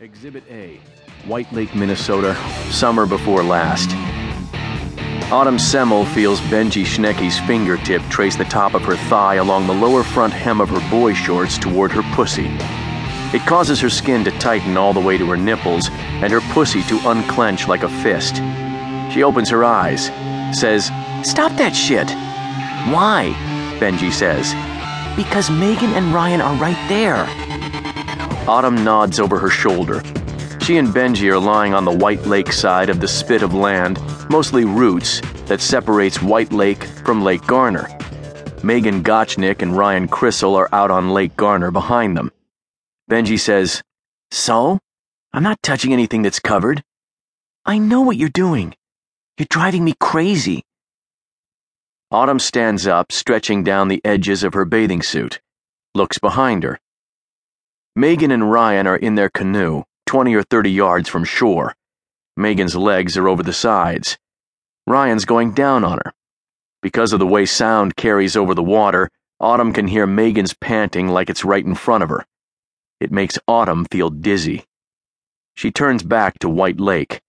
Exhibit A White Lake, Minnesota, summer before last. Autumn Semmel feels Benji Schnecky's fingertip trace the top of her thigh along the lower front hem of her boy shorts toward her pussy. It causes her skin to tighten all the way to her nipples and her pussy to unclench like a fist. She opens her eyes, says, Stop that shit! Why? Benji says. Because Megan and Ryan are right there. Autumn nods over her shoulder. She and Benji are lying on the White Lake side of the spit of land, mostly roots, that separates White Lake from Lake Garner. Megan Gotchnick and Ryan Crissell are out on Lake Garner behind them. Benji says, So? I'm not touching anything that's covered. I know what you're doing. You're driving me crazy. Autumn stands up, stretching down the edges of her bathing suit, looks behind her. Megan and Ryan are in their canoe, 20 or 30 yards from shore. Megan's legs are over the sides. Ryan's going down on her. Because of the way sound carries over the water, Autumn can hear Megan's panting like it's right in front of her. It makes Autumn feel dizzy. She turns back to White Lake.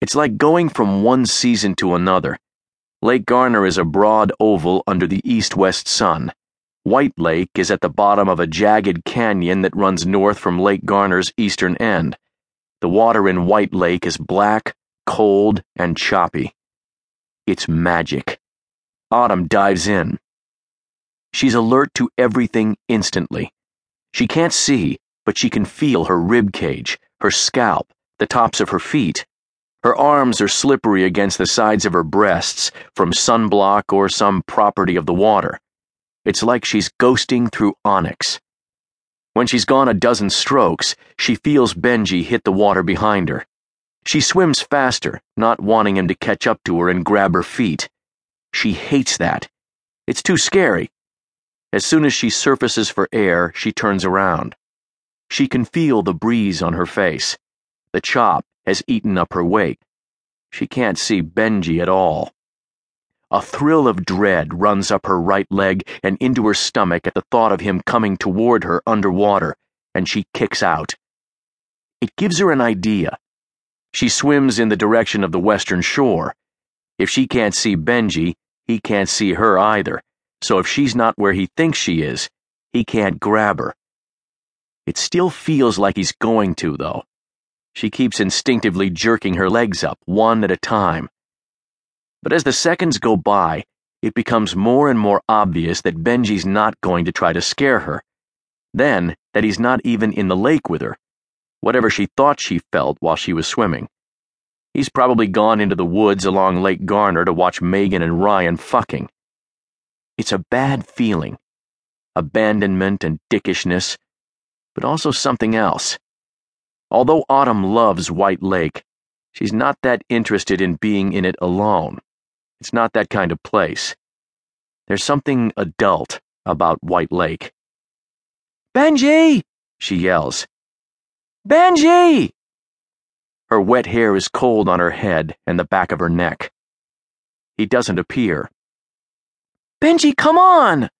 It's like going from one season to another. Lake Garner is a broad oval under the east west sun. White Lake is at the bottom of a jagged canyon that runs north from Lake Garner's eastern end. The water in White Lake is black, cold, and choppy. It's magic. Autumn dives in. She's alert to everything instantly. She can't see, but she can feel her rib cage, her scalp, the tops of her feet. Her arms are slippery against the sides of her breasts from sunblock or some property of the water. It's like she's ghosting through onyx. When she's gone a dozen strokes, she feels Benji hit the water behind her. She swims faster, not wanting him to catch up to her and grab her feet. She hates that. It's too scary. As soon as she surfaces for air, she turns around. She can feel the breeze on her face. The chop has eaten up her wake. She can't see Benji at all. A thrill of dread runs up her right leg and into her stomach at the thought of him coming toward her underwater, and she kicks out. It gives her an idea. She swims in the direction of the western shore. If she can't see Benji, he can't see her either, so if she's not where he thinks she is, he can't grab her. It still feels like he's going to, though. She keeps instinctively jerking her legs up, one at a time. But as the seconds go by, it becomes more and more obvious that Benji's not going to try to scare her. Then, that he's not even in the lake with her, whatever she thought she felt while she was swimming. He's probably gone into the woods along Lake Garner to watch Megan and Ryan fucking. It's a bad feeling abandonment and dickishness, but also something else. Although Autumn loves White Lake, she's not that interested in being in it alone. It's not that kind of place. There's something adult about White Lake. Benji! she yells. Benji! Her wet hair is cold on her head and the back of her neck. He doesn't appear. Benji, come on!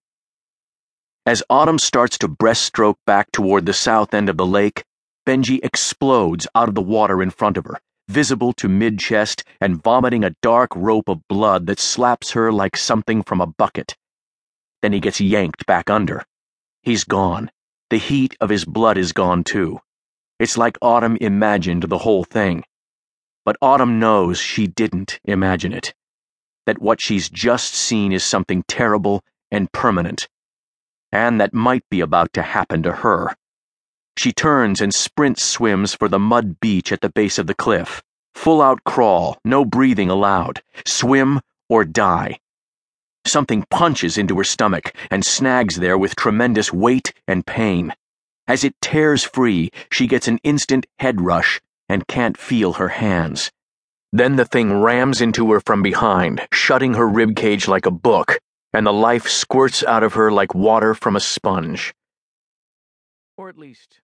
As Autumn starts to breaststroke back toward the south end of the lake, Benji explodes out of the water in front of her visible to mid chest and vomiting a dark rope of blood that slaps her like something from a bucket. Then he gets yanked back under. He's gone. The heat of his blood is gone too. It's like Autumn imagined the whole thing. But Autumn knows she didn't imagine it. That what she's just seen is something terrible and permanent. And that might be about to happen to her. She turns and sprint swims for the mud beach at the base of the cliff. Full out crawl, no breathing allowed. Swim or die. Something punches into her stomach and snags there with tremendous weight and pain. As it tears free, she gets an instant head rush and can't feel her hands. Then the thing rams into her from behind, shutting her ribcage like a book, and the life squirts out of her like water from a sponge. Or at least,